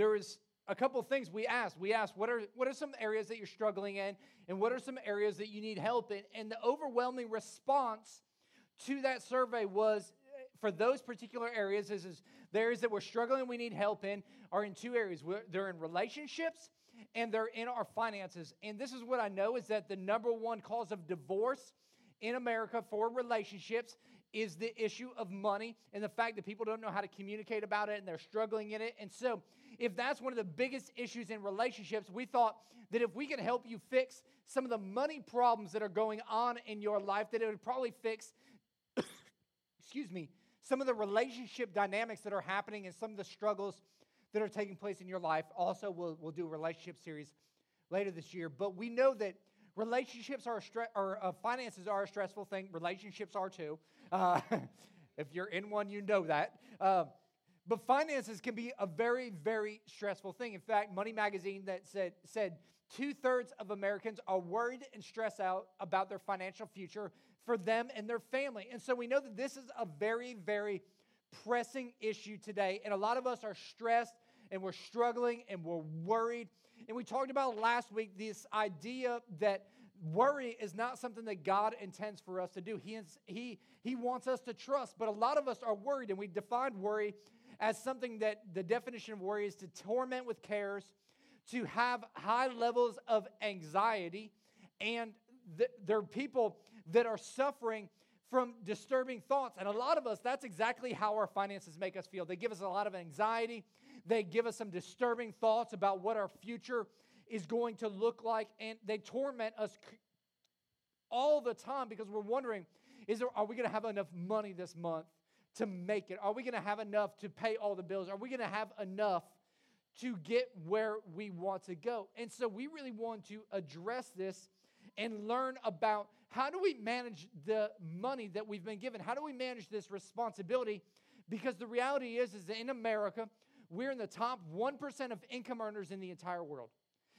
there was a couple of things we asked. We asked, what are, what are some areas that you're struggling in, and what are some areas that you need help in? And the overwhelming response to that survey was for those particular areas is, is the areas that we're struggling we need help in are in two areas we're, they're in relationships and they're in our finances and this is what i know is that the number one cause of divorce in america for relationships is the issue of money and the fact that people don't know how to communicate about it and they're struggling in it and so if that's one of the biggest issues in relationships we thought that if we could help you fix some of the money problems that are going on in your life that it would probably fix excuse me some of the relationship dynamics that are happening and some of the struggles that are taking place in your life. Also, we'll, we'll do a relationship series later this year. But we know that relationships are, stre- or uh, finances are a stressful thing. Relationships are too. Uh, if you're in one, you know that. Uh, but finances can be a very, very stressful thing. In fact, Money Magazine that said, said two thirds of Americans are worried and stressed out about their financial future for them and their family. And so we know that this is a very, very pressing issue today. And a lot of us are stressed and we're struggling and we're worried. And we talked about last week this idea that worry is not something that God intends for us to do. He, he, he wants us to trust, but a lot of us are worried, and we defined worry as something that the definition of worry is to torment with cares, to have high levels of anxiety, and th- there are people that are suffering from disturbing thoughts. And a lot of us, that's exactly how our finances make us feel. They give us a lot of anxiety, they give us some disturbing thoughts about what our future is going to look like, and they torment us all the time because we're wondering is there, are we going to have enough money this month to make it? Are we going to have enough to pay all the bills? Are we going to have enough to get where we want to go? And so we really want to address this and learn about how do we manage the money that we've been given? How do we manage this responsibility? Because the reality is, is that in America, we're in the top 1% of income earners in the entire world.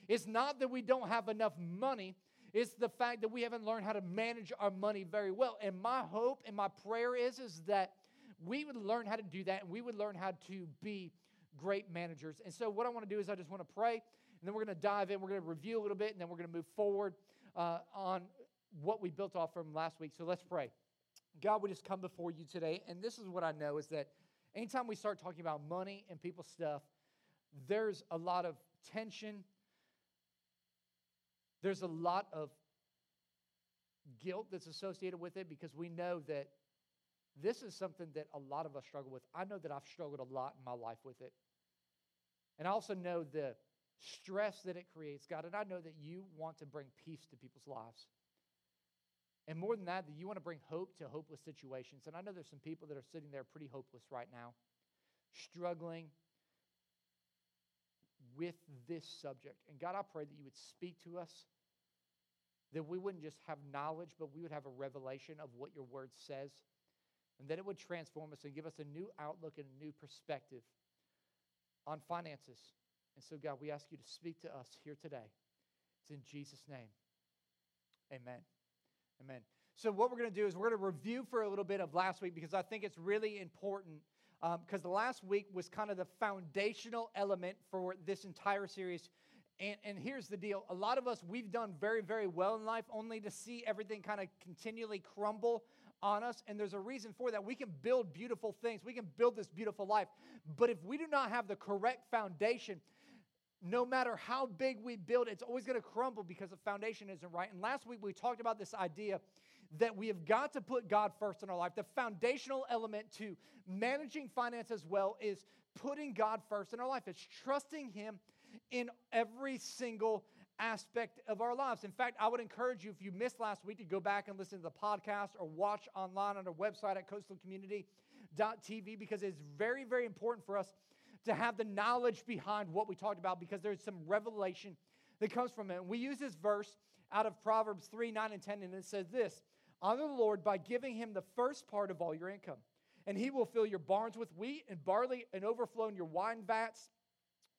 It's not that we don't have enough money, it's the fact that we haven't learned how to manage our money very well. And my hope and my prayer is, is that we would learn how to do that and we would learn how to be great managers. And so, what I want to do is, I just want to pray, and then we're going to dive in. We're going to review a little bit, and then we're going to move forward uh, on what we built off from last week. So, let's pray. God, we just come before you today, and this is what I know is that anytime we start talking about money and people's stuff, there's a lot of tension. There's a lot of guilt that's associated with it because we know that this is something that a lot of us struggle with. I know that I've struggled a lot in my life with it. And I also know the stress that it creates, God. And I know that you want to bring peace to people's lives. And more than that, that you want to bring hope to hopeless situations. And I know there's some people that are sitting there pretty hopeless right now, struggling with this subject. And God, I pray that you would speak to us, that we wouldn't just have knowledge, but we would have a revelation of what your word says and that it would transform us and give us a new outlook and a new perspective on finances. And so, God, we ask you to speak to us here today. It's in Jesus' name. Amen. Amen. So, what we're going to do is we're going to review for a little bit of last week because I think it's really important. Because um, the last week was kind of the foundational element for this entire series. And, and here's the deal a lot of us, we've done very, very well in life only to see everything kind of continually crumble on us, and there's a reason for that. We can build beautiful things, we can build this beautiful life. But if we do not have the correct foundation, no matter how big we build, it's always going to crumble because the foundation isn't right. And last week we talked about this idea that we have got to put God first in our life. The foundational element to managing finance as well is putting God first in our life. It's trusting Him in every single aspect of our lives. In fact, I would encourage you, if you missed last week, to go back and listen to the podcast or watch online on our website at coastalcommunity.tv because it's very, very important for us to have the knowledge behind what we talked about because there's some revelation that comes from it. And we use this verse out of Proverbs 3 9 and 10, and it says this Honor the Lord by giving him the first part of all your income, and he will fill your barns with wheat and barley and overflow in your wine vats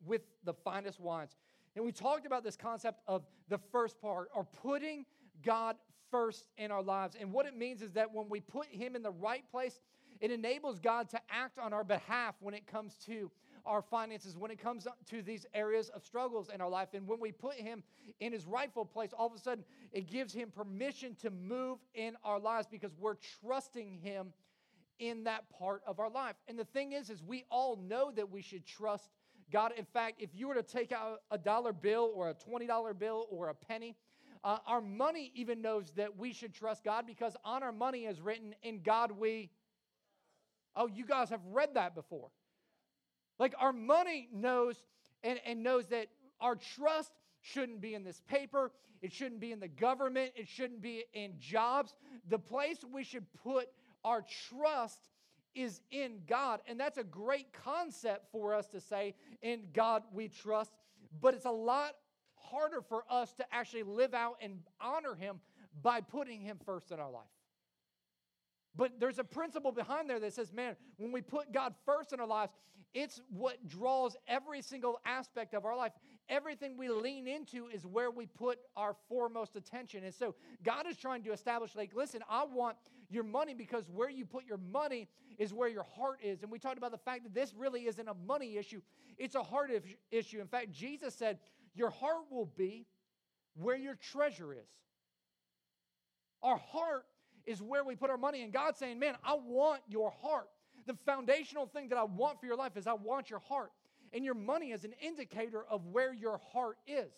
with the finest wines. And we talked about this concept of the first part, or putting God first in our lives. And what it means is that when we put Him in the right place, it enables God to act on our behalf when it comes to our finances, when it comes to these areas of struggles in our life. And when we put Him in His rightful place, all of a sudden it gives Him permission to move in our lives because we're trusting Him in that part of our life. And the thing is, is we all know that we should trust God. In fact, if you were to take out a dollar bill or a $20 bill or a penny, uh, our money even knows that we should trust God because on our money is written, In God we. Oh, you guys have read that before. Like our money knows and, and knows that our trust shouldn't be in this paper, it shouldn't be in the government, it shouldn't be in jobs. The place we should put our trust is in God. And that's a great concept for us to say, In God we trust. But it's a lot harder for us to actually live out and honor Him by putting Him first in our life. But there's a principle behind there that says, man, when we put God first in our lives, it's what draws every single aspect of our life. Everything we lean into is where we put our foremost attention. And so God is trying to establish, like, listen, I want your money because where you put your money is where your heart is. And we talked about the fact that this really isn't a money issue, it's a heart issue. In fact, Jesus said, Your heart will be where your treasure is. Our heart is where we put our money. And God's saying, Man, I want your heart. The foundational thing that I want for your life is I want your heart. And your money is an indicator of where your heart is.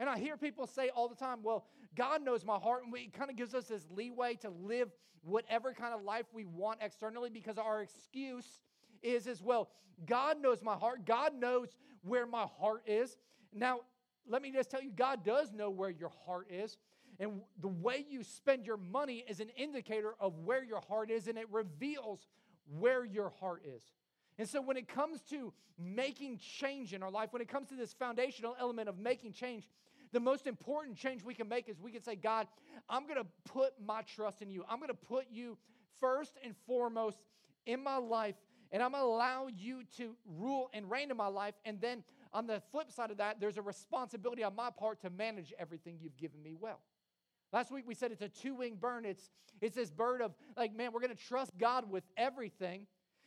And I hear people say all the time, well, God knows my heart, and it kind of gives us this leeway to live whatever kind of life we want externally because our excuse is as well, God knows my heart. God knows where my heart is. Now, let me just tell you, God does know where your heart is. And the way you spend your money is an indicator of where your heart is, and it reveals where your heart is. And so, when it comes to making change in our life, when it comes to this foundational element of making change, the most important change we can make is we can say, God, I'm going to put my trust in you. I'm going to put you first and foremost in my life, and I'm going to allow you to rule and reign in my life. And then on the flip side of that, there's a responsibility on my part to manage everything you've given me well. Last week we said it's a two wing bird. It's, it's this bird of, like, man, we're going to trust God with everything.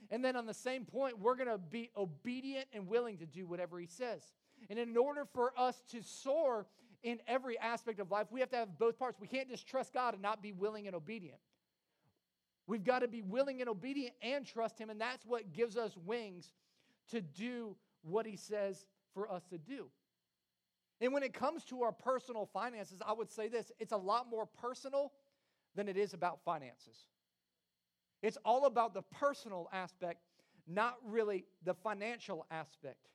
And then on the same point, we're going to be obedient and willing to do whatever He says. And in order for us to soar in every aspect of life, we have to have both parts. We can't just trust God and not be willing and obedient. We've got to be willing and obedient and trust Him, and that's what gives us wings to do what He says for us to do. And when it comes to our personal finances, I would say this it's a lot more personal than it is about finances. It's all about the personal aspect, not really the financial aspect.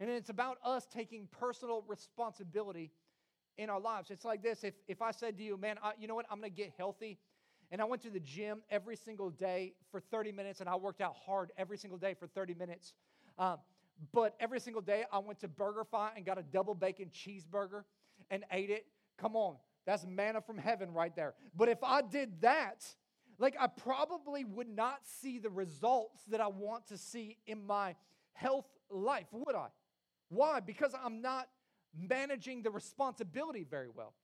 And it's about us taking personal responsibility in our lives. It's like this if, if I said to you, man, I, you know what, I'm going to get healthy. And I went to the gym every single day for 30 minutes, and I worked out hard every single day for 30 minutes. Um, but every single day, I went to BurgerFi and got a double bacon cheeseburger and ate it. Come on, that's manna from heaven right there. But if I did that, like I probably would not see the results that I want to see in my health life, would I? Why? Because I'm not managing the responsibility very well.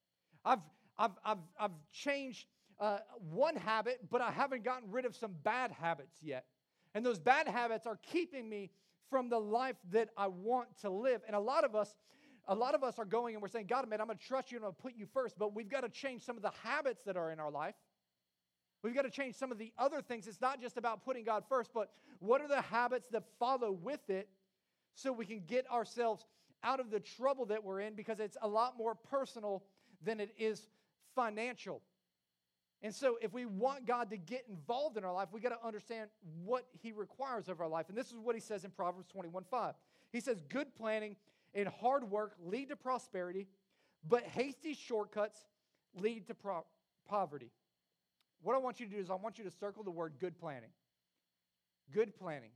I've, I've, I've, I've changed uh, one habit, but I haven't gotten rid of some bad habits yet. And those bad habits are keeping me from the life that I want to live. And a lot of us, a lot of us are going and we're saying, God, man, I'm going to trust you and I'm going to put you first. But we've got to change some of the habits that are in our life. We've got to change some of the other things. It's not just about putting God first, but what are the habits that follow with it so we can get ourselves out of the trouble that we're in because it's a lot more personal than it is financial. And so, if we want God to get involved in our life, we got to understand what He requires of our life. And this is what He says in Proverbs 21 5. He says, Good planning and hard work lead to prosperity, but hasty shortcuts lead to pro- poverty. What I want you to do is, I want you to circle the word good planning. Good planning.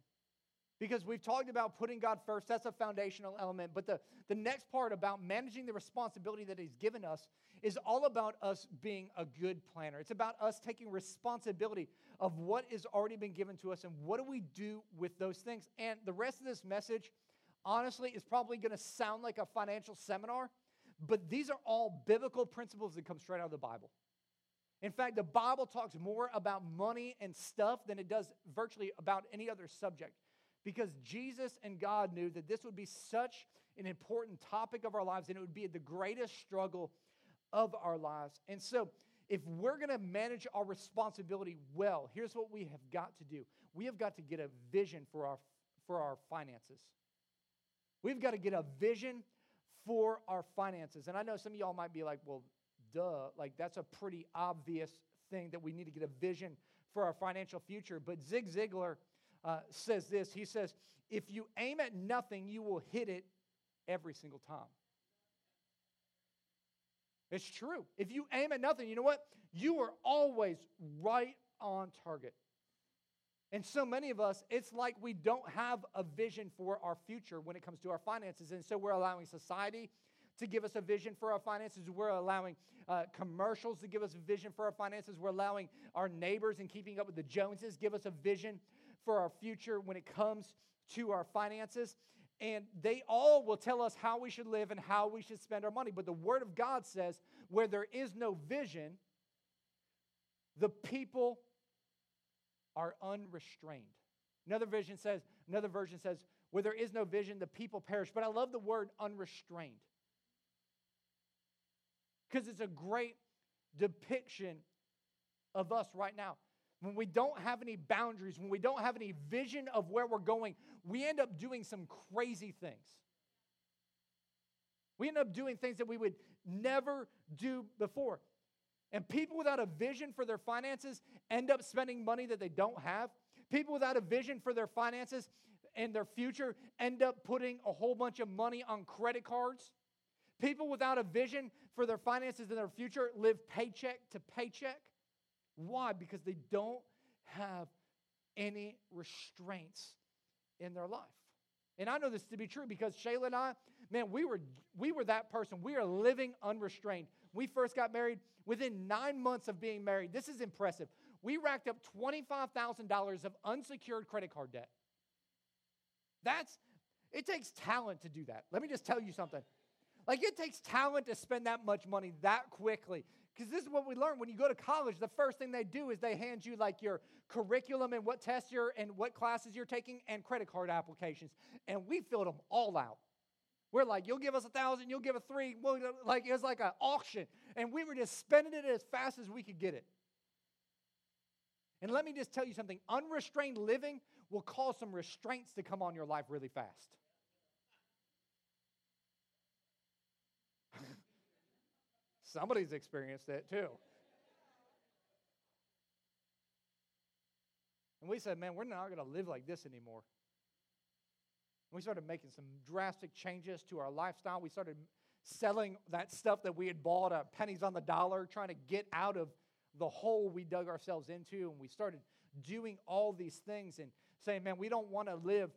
Because we've talked about putting God first, that's a foundational element. But the, the next part about managing the responsibility that He's given us is all about us being a good planner. It's about us taking responsibility of what has already been given to us and what do we do with those things. And the rest of this message, honestly, is probably going to sound like a financial seminar, but these are all biblical principles that come straight out of the Bible. In fact, the Bible talks more about money and stuff than it does virtually about any other subject. Because Jesus and God knew that this would be such an important topic of our lives and it would be the greatest struggle of our lives. And so, if we're going to manage our responsibility well, here's what we have got to do. We have got to get a vision for our for our finances. We've got to get a vision for our finances. And I know some of y'all might be like, well, duh, like that's a pretty obvious thing that we need to get a vision for our financial future. But Zig Ziglar uh, says this He says, if you aim at nothing, you will hit it every single time. It's true. If you aim at nothing, you know what? You are always right on target. And so many of us, it's like we don't have a vision for our future when it comes to our finances. And so we're allowing society to give us a vision for our finances. We're allowing uh, commercials to give us a vision for our finances. We're allowing our neighbors and keeping up with the Joneses give us a vision for our future when it comes to our finances. And they all will tell us how we should live and how we should spend our money. But the Word of God says, where there is no vision, the people are unrestrained. Another vision says, another version says, where there is no vision, the people perish. But I love the word unrestrained. Because it's a great depiction of us right now. When we don't have any boundaries, when we don't have any vision of where we're going, we end up doing some crazy things. We end up doing things that we would never do before. And people without a vision for their finances end up spending money that they don't have. People without a vision for their finances and their future end up putting a whole bunch of money on credit cards. People without a vision for their finances and their future live paycheck to paycheck. Why? Because they don't have any restraints in their life. And I know this to be true because Shayla and I, man, we were we were that person. We are living unrestrained. We first got married within nine months of being married. This is impressive. We racked up $25,000 of unsecured credit card debt. That's, it takes talent to do that. Let me just tell you something. Like, it takes talent to spend that much money that quickly. Because this is what we learn when you go to college. The first thing they do is they hand you like your curriculum and what tests you're and what classes you're taking and credit card applications. And we filled them all out. We're like, you'll give us a thousand, you'll give a three. Well, like it was like an auction, and we were just spending it as fast as we could get it. And let me just tell you something: unrestrained living will cause some restraints to come on your life really fast. Somebody's experienced that too. And we said, man, we're not going to live like this anymore. And We started making some drastic changes to our lifestyle. We started selling that stuff that we had bought at pennies on the dollar, trying to get out of the hole we dug ourselves into. And we started doing all these things and saying, man, we don't want to live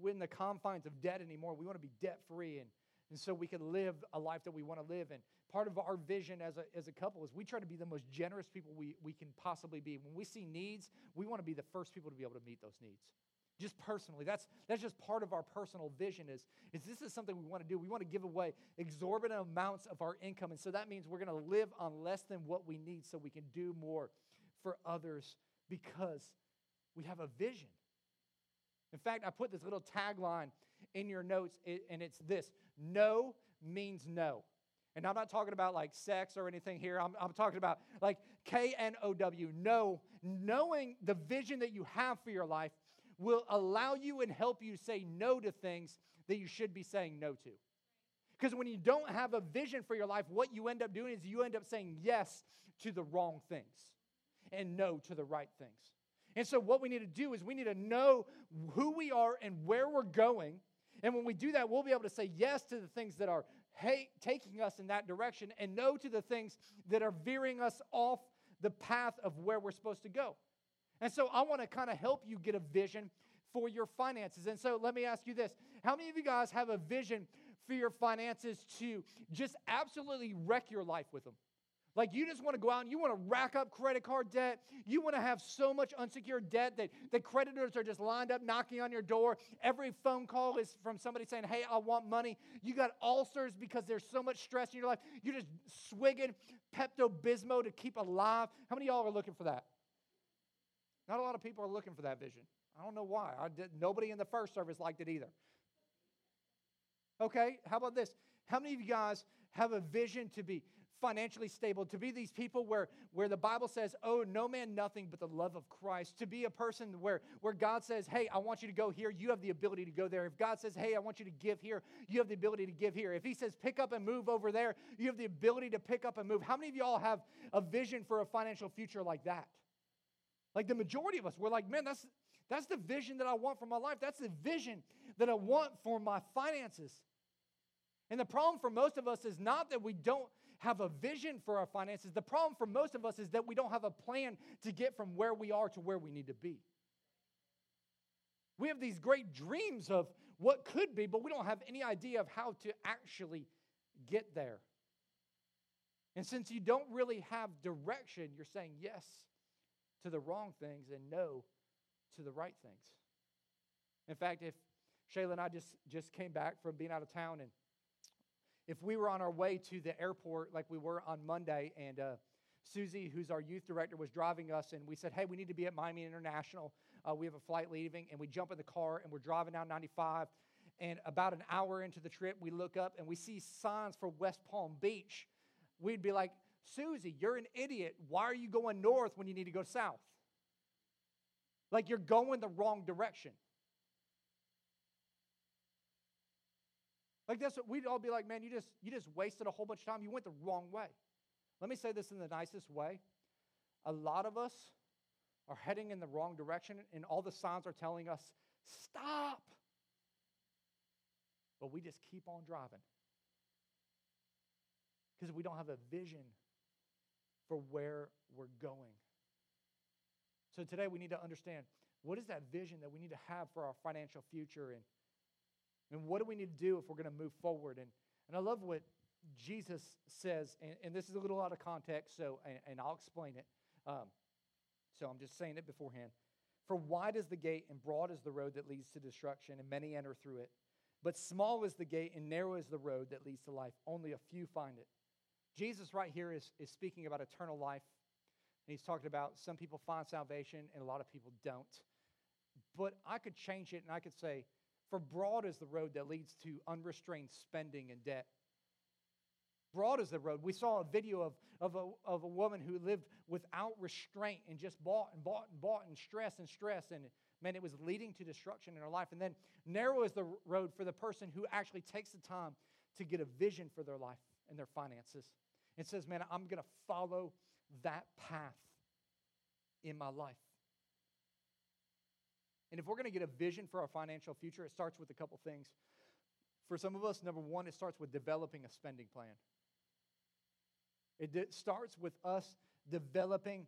within the confines of debt anymore. We want to be debt free. And, and so we can live a life that we want to live. And part of our vision as a, as a couple is we try to be the most generous people we, we can possibly be. When we see needs, we want to be the first people to be able to meet those needs. Just personally that's that's just part of our personal vision is is this is something we want to do. We want to give away exorbitant amounts of our income and so that means we're going to live on less than what we need so we can do more for others because we have a vision. In fact i put this little tagline in your notes and it's this no means no and I'm not talking about like sex or anything here. I'm, I'm talking about like K N O W, no, knowing the vision that you have for your life will allow you and help you say no to things that you should be saying no to. Because when you don't have a vision for your life, what you end up doing is you end up saying yes to the wrong things and no to the right things. And so, what we need to do is we need to know who we are and where we're going. And when we do that, we'll be able to say yes to the things that are hey, taking us in that direction and no to the things that are veering us off the path of where we're supposed to go. And so I want to kind of help you get a vision for your finances. And so let me ask you this How many of you guys have a vision for your finances to just absolutely wreck your life with them? Like you just want to go out and you want to rack up credit card debt. You want to have so much unsecured debt that the creditors are just lined up knocking on your door. Every phone call is from somebody saying, Hey, I want money. You got ulcers because there's so much stress in your life. You're just swigging Pepto Bismol to keep alive. How many of y'all are looking for that? Not a lot of people are looking for that vision. I don't know why. I did, nobody in the first service liked it either. Okay, how about this? How many of you guys have a vision to be financially stable, to be these people where, where the Bible says, oh, no man nothing but the love of Christ, to be a person where, where God says, hey, I want you to go here, you have the ability to go there. If God says, hey, I want you to give here, you have the ability to give here. If He says, pick up and move over there, you have the ability to pick up and move. How many of y'all have a vision for a financial future like that? Like the majority of us, we're like, man, that's, that's the vision that I want for my life. That's the vision that I want for my finances. And the problem for most of us is not that we don't have a vision for our finances. The problem for most of us is that we don't have a plan to get from where we are to where we need to be. We have these great dreams of what could be, but we don't have any idea of how to actually get there. And since you don't really have direction, you're saying yes to the wrong things and no to the right things. In fact, if Shayla and I just, just came back from being out of town and if we were on our way to the airport like we were on Monday, and uh, Susie, who's our youth director, was driving us, and we said, Hey, we need to be at Miami International. Uh, we have a flight leaving, and we jump in the car and we're driving down 95. And about an hour into the trip, we look up and we see signs for West Palm Beach. We'd be like, Susie, you're an idiot. Why are you going north when you need to go south? Like you're going the wrong direction. Like that's what we'd all be like, man, you just you just wasted a whole bunch of time. You went the wrong way. Let me say this in the nicest way. A lot of us are heading in the wrong direction, and all the signs are telling us, stop. But we just keep on driving. Because we don't have a vision for where we're going. So today we need to understand what is that vision that we need to have for our financial future and and what do we need to do if we're going to move forward? And, and I love what Jesus says, and, and this is a little out of context, so and, and I'll explain it. Um, so I'm just saying it beforehand. For wide is the gate and broad is the road that leads to destruction, and many enter through it. But small is the gate and narrow is the road that leads to life. Only a few find it. Jesus, right here, is, is speaking about eternal life. And he's talking about some people find salvation and a lot of people don't. But I could change it and I could say, for broad is the road that leads to unrestrained spending and debt. Broad is the road. We saw a video of, of, a, of a woman who lived without restraint and just bought and bought and bought and stress and stress. And man, it was leading to destruction in her life. And then narrow is the road for the person who actually takes the time to get a vision for their life and their finances and says, man, I'm going to follow that path in my life. And if we're going to get a vision for our financial future, it starts with a couple things. For some of us, number one, it starts with developing a spending plan. It d- starts with us developing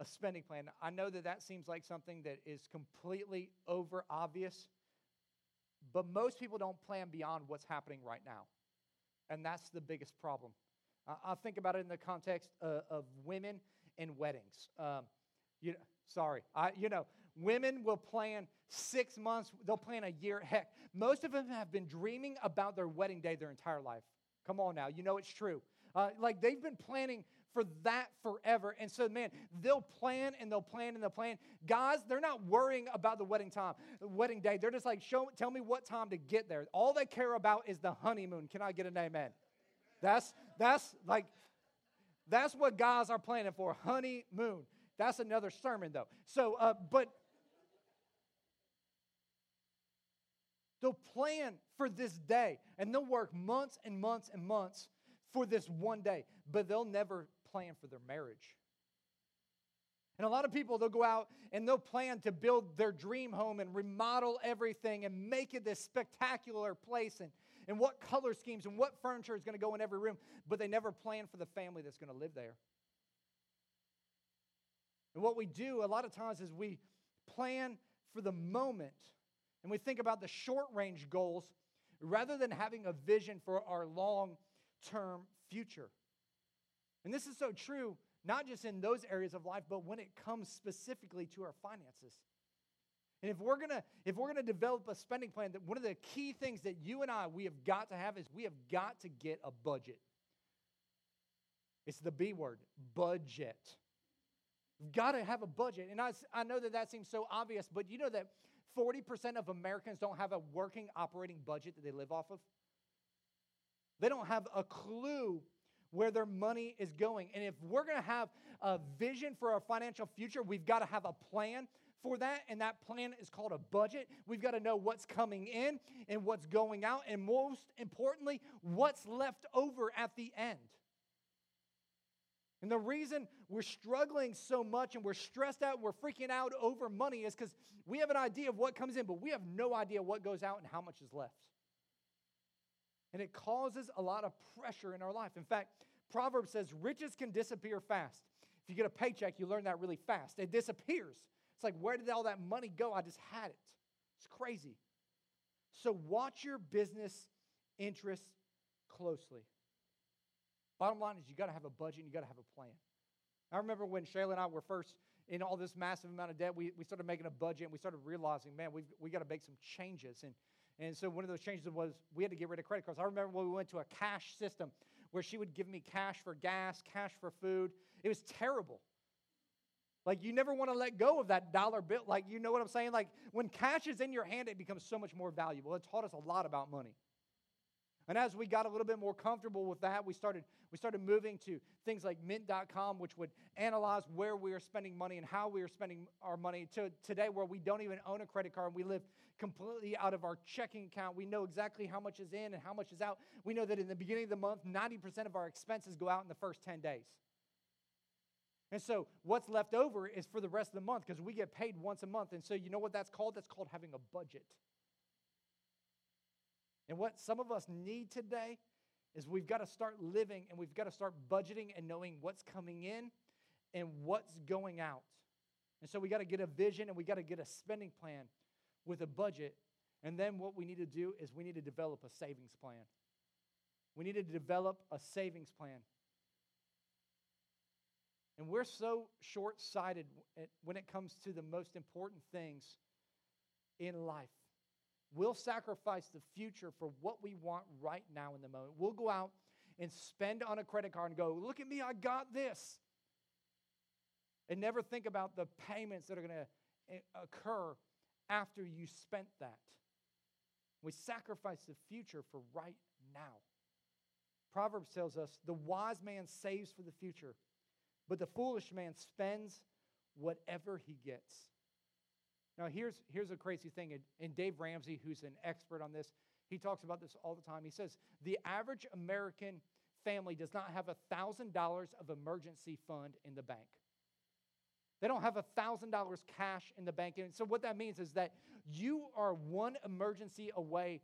a spending plan. I know that that seems like something that is completely over obvious, but most people don't plan beyond what's happening right now. And that's the biggest problem. Uh, I think about it in the context uh, of women and weddings. Um, you know, sorry, I, you know, Women will plan six months, they'll plan a year. Heck, most of them have been dreaming about their wedding day their entire life. Come on now, you know it's true. Uh, like they've been planning for that forever. And so, man, they'll plan and they'll plan and they'll plan. Guys, they're not worrying about the wedding time, the wedding day. They're just like, show, tell me what time to get there. All they care about is the honeymoon. Can I get an amen? That's that's like that's what guys are planning for honeymoon. That's another sermon though. So, uh, but They'll plan for this day and they'll work months and months and months for this one day, but they'll never plan for their marriage. And a lot of people, they'll go out and they'll plan to build their dream home and remodel everything and make it this spectacular place and, and what color schemes and what furniture is going to go in every room, but they never plan for the family that's going to live there. And what we do a lot of times is we plan for the moment and we think about the short range goals rather than having a vision for our long term future. And this is so true, not just in those areas of life, but when it comes specifically to our finances. And if we're gonna if we're gonna develop a spending plan, that one of the key things that you and I we have got to have is we have got to get a budget. It's the B word, budget. We've got to have a budget. And I, I know that that seems so obvious, but you know that 40% of Americans don't have a working operating budget that they live off of? They don't have a clue where their money is going. And if we're going to have a vision for our financial future, we've got to have a plan for that. And that plan is called a budget. We've got to know what's coming in and what's going out. And most importantly, what's left over at the end. And the reason we're struggling so much and we're stressed out and we're freaking out over money is because we have an idea of what comes in, but we have no idea what goes out and how much is left. And it causes a lot of pressure in our life. In fact, Proverbs says riches can disappear fast. If you get a paycheck, you learn that really fast. It disappears. It's like, where did all that money go? I just had it. It's crazy. So watch your business interests closely. Bottom line is you got to have a budget and you got to have a plan. I remember when Shayla and I were first in all this massive amount of debt, we, we started making a budget and we started realizing, man, we've, we got to make some changes. And, and so one of those changes was we had to get rid of credit cards. I remember when we went to a cash system where she would give me cash for gas, cash for food. It was terrible. Like you never want to let go of that dollar bill. Like you know what I'm saying? Like when cash is in your hand, it becomes so much more valuable. It taught us a lot about money. And as we got a little bit more comfortable with that, we started, we started moving to things like mint.com, which would analyze where we are spending money and how we are spending our money, to today where we don't even own a credit card and we live completely out of our checking account. We know exactly how much is in and how much is out. We know that in the beginning of the month, 90% of our expenses go out in the first 10 days. And so what's left over is for the rest of the month because we get paid once a month. And so you know what that's called? That's called having a budget. And what some of us need today is we've got to start living and we've got to start budgeting and knowing what's coming in and what's going out. And so we got to get a vision and we got to get a spending plan with a budget. And then what we need to do is we need to develop a savings plan. We need to develop a savings plan. And we're so short sighted when it comes to the most important things in life. We'll sacrifice the future for what we want right now in the moment. We'll go out and spend on a credit card and go, look at me, I got this. And never think about the payments that are going to eh, occur after you spent that. We sacrifice the future for right now. Proverbs tells us the wise man saves for the future, but the foolish man spends whatever he gets. Now, here's, here's a crazy thing. And Dave Ramsey, who's an expert on this, he talks about this all the time. He says the average American family does not have $1,000 of emergency fund in the bank. They don't have $1,000 cash in the bank. And so, what that means is that you are one emergency away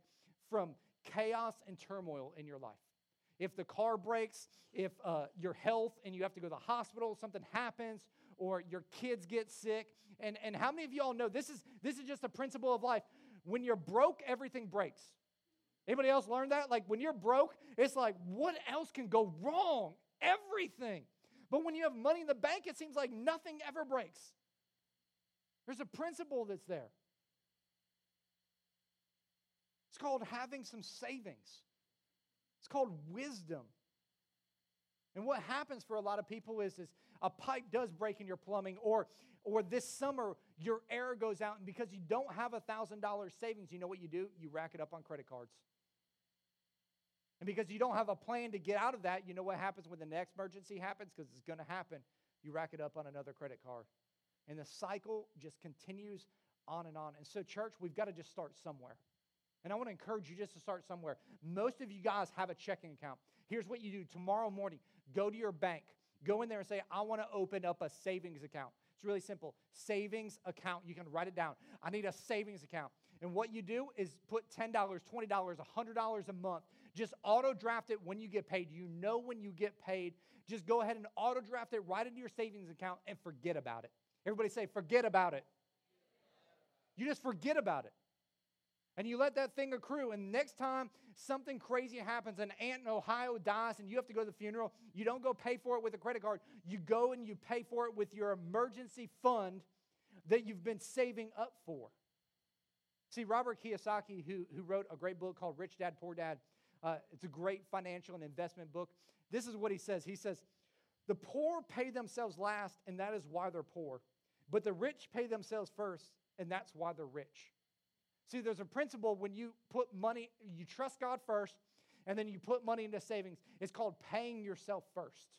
from chaos and turmoil in your life. If the car breaks, if uh, your health and you have to go to the hospital, something happens, or your kids get sick. And, and how many of y'all know this is, this is just a principle of life? When you're broke, everything breaks. Anybody else learn that? Like when you're broke, it's like, what else can go wrong? Everything. But when you have money in the bank, it seems like nothing ever breaks. There's a principle that's there. It's called having some savings. It's called wisdom. And what happens for a lot of people is, is a pipe does break in your plumbing, or, or this summer your air goes out, and because you don't have a $1,000 savings, you know what you do? You rack it up on credit cards. And because you don't have a plan to get out of that, you know what happens when the next emergency happens? Because it's going to happen. You rack it up on another credit card. And the cycle just continues on and on. And so, church, we've got to just start somewhere. And I want to encourage you just to start somewhere. Most of you guys have a checking account. Here's what you do tomorrow morning go to your bank, go in there and say, I want to open up a savings account. It's really simple. Savings account. You can write it down. I need a savings account. And what you do is put $10, $20, $100 a month. Just auto draft it when you get paid. You know when you get paid. Just go ahead and auto draft it right into your savings account and forget about it. Everybody say, forget about it. You just forget about it and you let that thing accrue. And next time something crazy happens, an aunt in Ohio dies, and you have to go to the funeral, you don't go pay for it with a credit card. You go and you pay for it with your emergency fund that you've been saving up for. See, Robert Kiyosaki, who, who wrote a great book called Rich Dad, Poor Dad, uh, it's a great financial and investment book. This is what he says He says, The poor pay themselves last, and that is why they're poor. But the rich pay themselves first, and that's why they're rich. See, there's a principle when you put money, you trust God first, and then you put money into savings. It's called paying yourself first.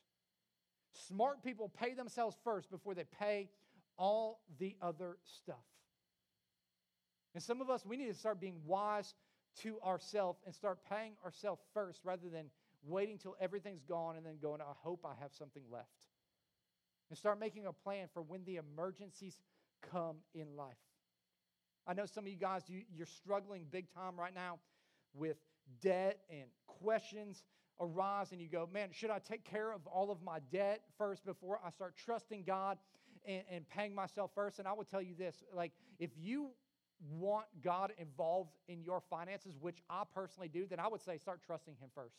Smart people pay themselves first before they pay all the other stuff. And some of us, we need to start being wise to ourselves and start paying ourselves first rather than waiting till everything's gone and then going, I hope I have something left. And start making a plan for when the emergencies come in life. I know some of you guys, you, you're struggling big time right now with debt and questions arise, and you go, Man, should I take care of all of my debt first before I start trusting God and, and paying myself first? And I will tell you this like, if you want God involved in your finances, which I personally do, then I would say start trusting Him first.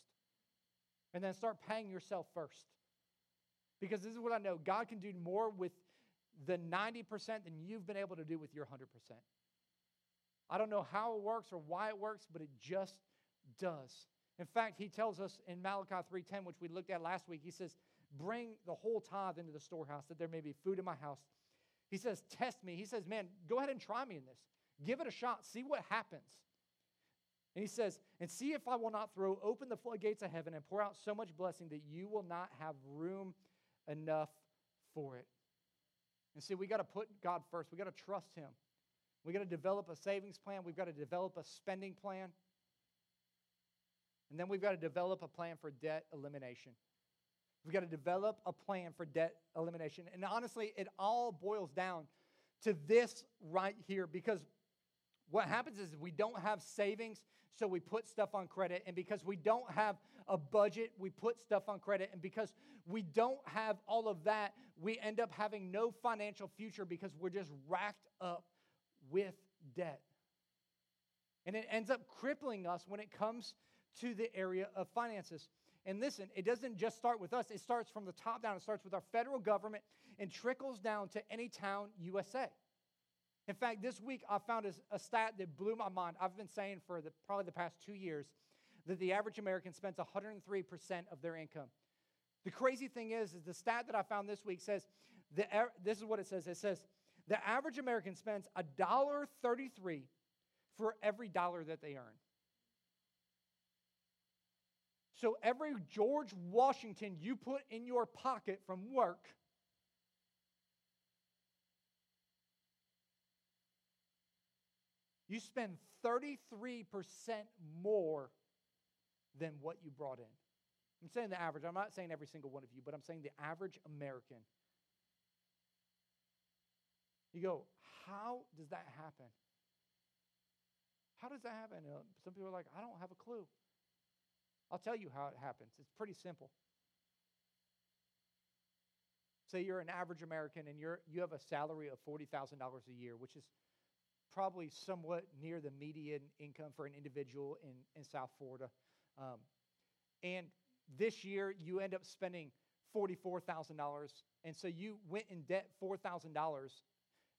And then start paying yourself first. Because this is what I know God can do more with the 90% than you've been able to do with your 100%. I don't know how it works or why it works, but it just does. In fact, he tells us in Malachi 3:10, which we looked at last week, he says, "Bring the whole tithe into the storehouse that there may be food in my house." He says, "Test me." He says, "Man, go ahead and try me in this. Give it a shot. See what happens." And he says, "And see if I will not throw open the floodgates of heaven and pour out so much blessing that you will not have room enough for it." And see, we got to put God first. We got to trust him. We got to develop a savings plan. We've got to develop a spending plan. And then we've got to develop a plan for debt elimination. We've got to develop a plan for debt elimination. And honestly, it all boils down to this right here because what happens is we don't have savings, so we put stuff on credit. And because we don't have a budget, we put stuff on credit. And because we don't have all of that, we end up having no financial future because we're just racked up with debt. And it ends up crippling us when it comes to the area of finances. And listen, it doesn't just start with us, it starts from the top down. It starts with our federal government and trickles down to any town USA. In fact, this week I found a, a stat that blew my mind. I've been saying for the, probably the past two years that the average American spends 103% of their income. The crazy thing is, is the stat that I found this week says, the, this is what it says. It says, the average American spends $1.33 for every dollar that they earn. So every George Washington you put in your pocket from work you spend 33% more than what you brought in. I'm saying the average. I'm not saying every single one of you, but I'm saying the average American. You go, how does that happen? How does that happen? Uh, some people are like, I don't have a clue. I'll tell you how it happens. It's pretty simple. Say you're an average American and you're, you have a salary of $40,000 a year, which is probably somewhat near the median income for an individual in, in South Florida. Um, and this year you end up spending $44,000. And so you went in debt $4,000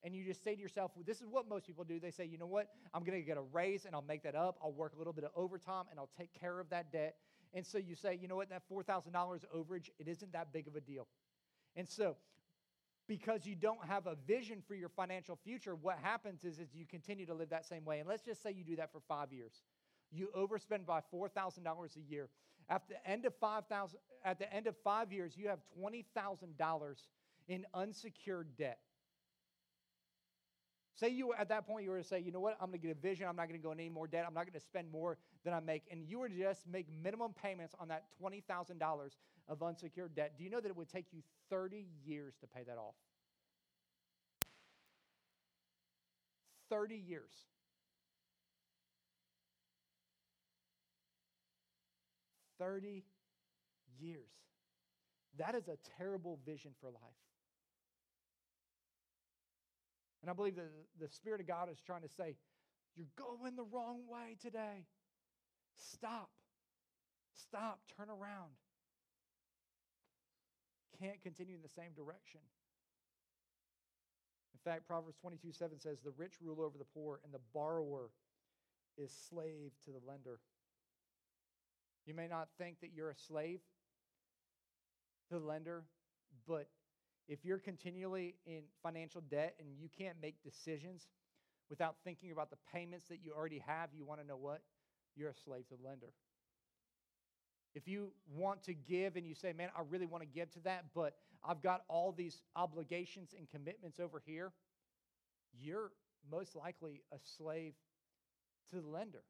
and you just say to yourself, well, this is what most people do. They say, you know what? I'm going to get a raise and I'll make that up. I'll work a little bit of overtime and I'll take care of that debt. And so you say, you know what? That $4,000 overage, it isn't that big of a deal. And so, because you don't have a vision for your financial future, what happens is, is you continue to live that same way. And let's just say you do that for five years. You overspend by $4,000 a year. The end of 5000 at the end of five years, you have $20,000 in unsecured debt. Say you at that point you were to say, you know what, I'm going to get a vision. I'm not going to go in any more debt. I'm not going to spend more than I make. And you were to just make minimum payments on that $20,000 of unsecured debt. Do you know that it would take you 30 years to pay that off? 30 years. Thirty years. That is a terrible vision for life. And I believe that the Spirit of God is trying to say, You're going the wrong way today. Stop. Stop. Turn around. Can't continue in the same direction. In fact, Proverbs 22 7 says, The rich rule over the poor, and the borrower is slave to the lender. You may not think that you're a slave to the lender, But if you're continually in financial debt and you can't make decisions without thinking about the payments that you already have, you want to know what? You're a slave to the lender. If you want to give and you say, man, I really want to give to that, but I've got all these obligations and commitments over here, you're most likely a slave to the lender.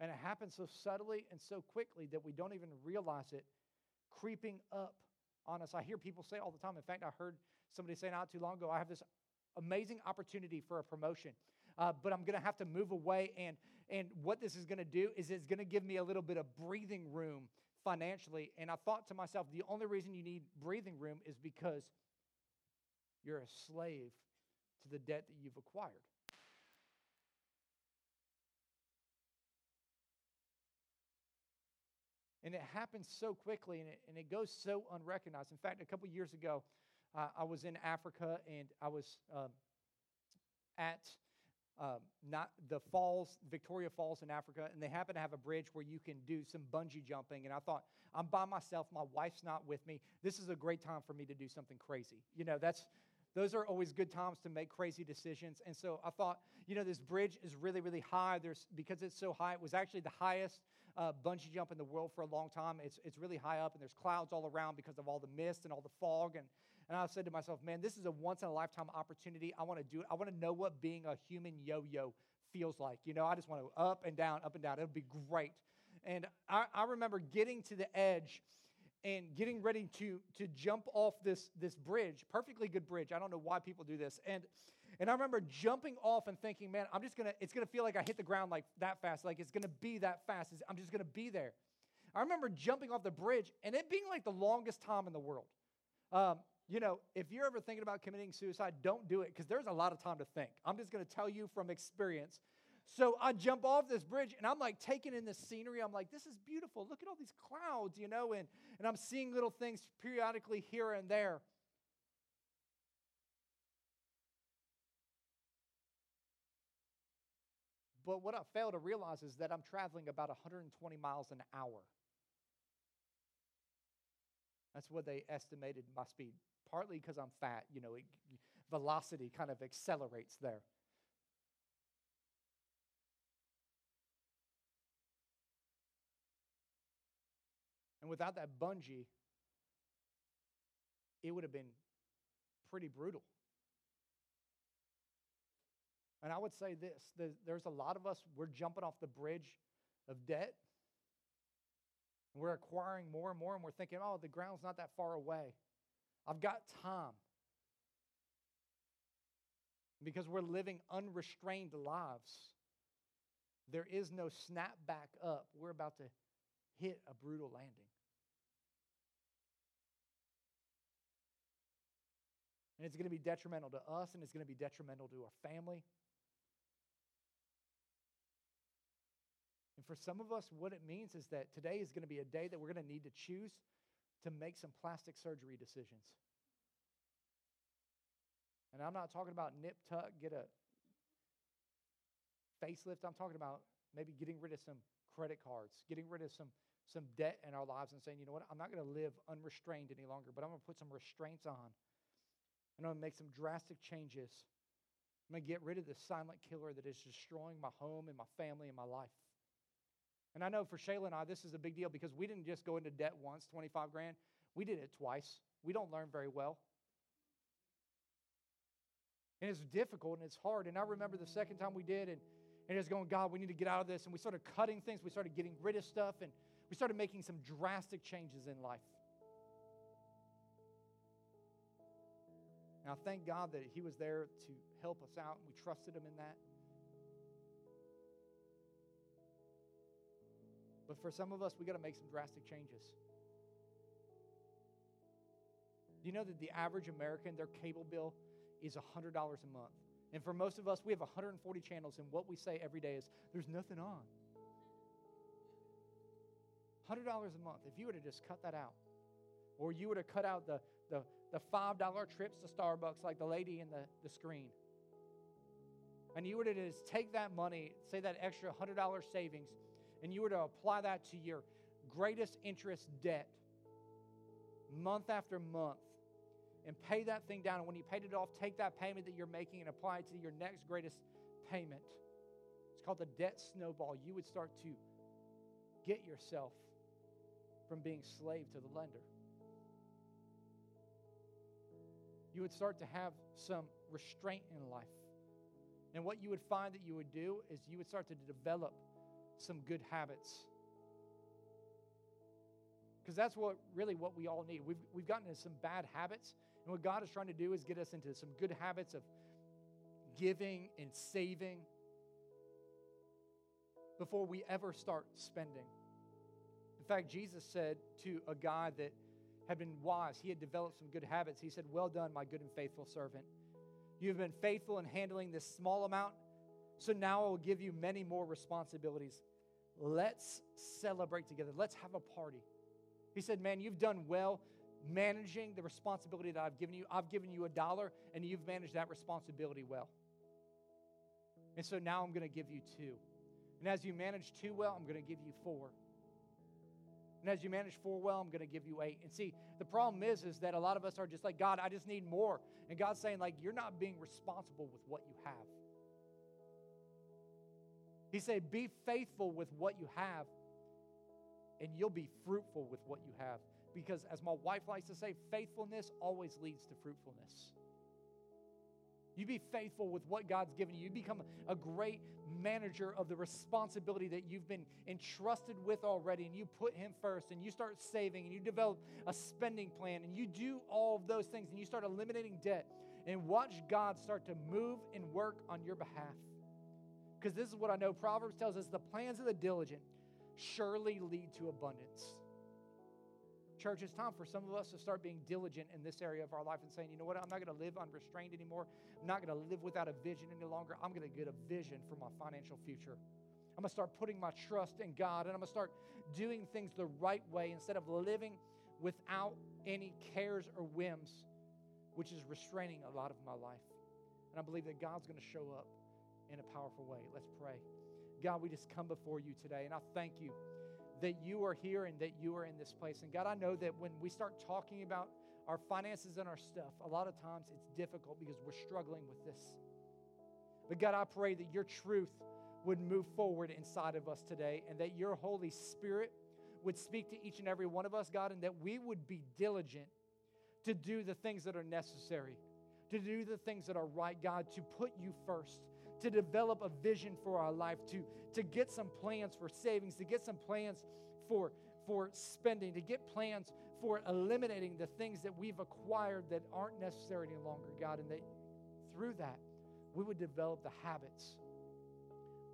And it happens so subtly and so quickly that we don't even realize it creeping up on us. I hear people say all the time. In fact, I heard somebody say not too long ago, I have this amazing opportunity for a promotion. Uh, but I'm going to have to move away. And, and what this is going to do is it's going to give me a little bit of breathing room financially. And I thought to myself, the only reason you need breathing room is because you're a slave to the debt that you've acquired. And it happens so quickly and it, and it goes so unrecognized. In fact, a couple years ago, uh, I was in Africa and I was um, at um, not the falls, Victoria Falls in Africa, and they happen to have a bridge where you can do some bungee jumping. And I thought, I'm by myself, my wife's not with me. This is a great time for me to do something crazy. You know, that's those are always good times to make crazy decisions. And so I thought, you know, this bridge is really, really high. There's because it's so high. It was actually the highest uh, bungee jump in the world for a long time. It's it's really high up, and there's clouds all around because of all the mist and all the fog. And and I said to myself, man, this is a once in a lifetime opportunity. I want to do it. I want to know what being a human yo-yo feels like. You know, I just want to up and down, up and down. It'll be great. And I, I remember getting to the edge and getting ready to, to jump off this, this bridge, perfectly good bridge. I don't know why people do this. And, and I remember jumping off and thinking, man, I'm just gonna, it's gonna feel like I hit the ground like that fast, like it's gonna be that fast. I'm just gonna be there. I remember jumping off the bridge and it being like the longest time in the world. Um, you know, if you're ever thinking about committing suicide, don't do it because there's a lot of time to think. I'm just gonna tell you from experience so I jump off this bridge and I'm like taking in the scenery. I'm like, this is beautiful. Look at all these clouds, you know, and, and I'm seeing little things periodically here and there. But what I fail to realize is that I'm traveling about 120 miles an hour. That's what they estimated my speed. Partly because I'm fat, you know, it, velocity kind of accelerates there. And without that bungee, it would have been pretty brutal. And I would say this there's a lot of us, we're jumping off the bridge of debt. And we're acquiring more and more, and we're thinking, oh, the ground's not that far away. I've got time. Because we're living unrestrained lives, there is no snap back up. We're about to hit a brutal landing. And it's going to be detrimental to us and it's going to be detrimental to our family. For some of us, what it means is that today is going to be a day that we're going to need to choose to make some plastic surgery decisions. And I'm not talking about nip tuck, get a facelift. I'm talking about maybe getting rid of some credit cards, getting rid of some, some debt in our lives and saying, you know what, I'm not going to live unrestrained any longer, but I'm going to put some restraints on and I'm going to make some drastic changes. I'm going to get rid of the silent killer that is destroying my home and my family and my life. And I know for Shayla and I, this is a big deal because we didn't just go into debt once, 25 grand. We did it twice. We don't learn very well. And it's difficult and it's hard. And I remember the second time we did, and, and it's going, God, we need to get out of this. And we started cutting things, we started getting rid of stuff, and we started making some drastic changes in life. And I thank God that He was there to help us out, and we trusted Him in that. But for some of us, we got to make some drastic changes. Do you know that the average American, their cable bill is $100 a month? And for most of us, we have 140 channels, and what we say every day is, there's nothing on. $100 a month. If you were to just cut that out, or you were to cut out the, the, the $5 trips to Starbucks like the lady in the, the screen. And you were to just take that money, say that extra $100 savings, and you were to apply that to your greatest interest debt. month after month and pay that thing down. And when you paid it off, take that payment that you're making and apply it to your next greatest payment. It's called the debt snowball. You would start to get yourself from being slave to the lender. You would start to have some restraint in life. And what you would find that you would do is you would start to develop some good habits. Because that's what really what we all need. We've, we've gotten into some bad habits, and what God is trying to do is get us into some good habits of giving and saving before we ever start spending. In fact, Jesus said to a guy that had been wise, he had developed some good habits. He said, Well done, my good and faithful servant. You have been faithful in handling this small amount, so now I will give you many more responsibilities. Let's celebrate together. Let's have a party. He said, Man, you've done well managing the responsibility that I've given you. I've given you a dollar, and you've managed that responsibility well. And so now I'm going to give you two. And as you manage two well, I'm going to give you four. And as you manage four well, I'm going to give you eight. And see, the problem is, is that a lot of us are just like, God, I just need more. And God's saying, like, you're not being responsible with what you have. He said, be faithful with what you have, and you'll be fruitful with what you have. Because as my wife likes to say, faithfulness always leads to fruitfulness. You be faithful with what God's given you. You become a great manager of the responsibility that you've been entrusted with already, and you put Him first, and you start saving, and you develop a spending plan, and you do all of those things, and you start eliminating debt, and watch God start to move and work on your behalf. Because this is what I know Proverbs tells us the plans of the diligent surely lead to abundance. Church, it's time for some of us to start being diligent in this area of our life and saying, you know what, I'm not going to live unrestrained anymore. I'm not going to live without a vision any longer. I'm going to get a vision for my financial future. I'm going to start putting my trust in God and I'm going to start doing things the right way instead of living without any cares or whims, which is restraining a lot of my life. And I believe that God's going to show up in a powerful way. Let's pray. God, we just come before you today and I thank you that you are here and that you are in this place. And God, I know that when we start talking about our finances and our stuff, a lot of times it's difficult because we're struggling with this. But God, I pray that your truth would move forward inside of us today and that your Holy Spirit would speak to each and every one of us, God, and that we would be diligent to do the things that are necessary, to do the things that are right, God, to put you first, to develop a vision for our life, to, to get some plans for savings, to get some plans for, for spending, to get plans for eliminating the things that we've acquired that aren't necessary any longer, God, and that through that, we would develop the habits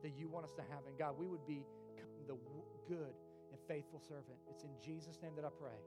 that you want us to have. And God, we would be the good and faithful servant. It's in Jesus' name that I pray.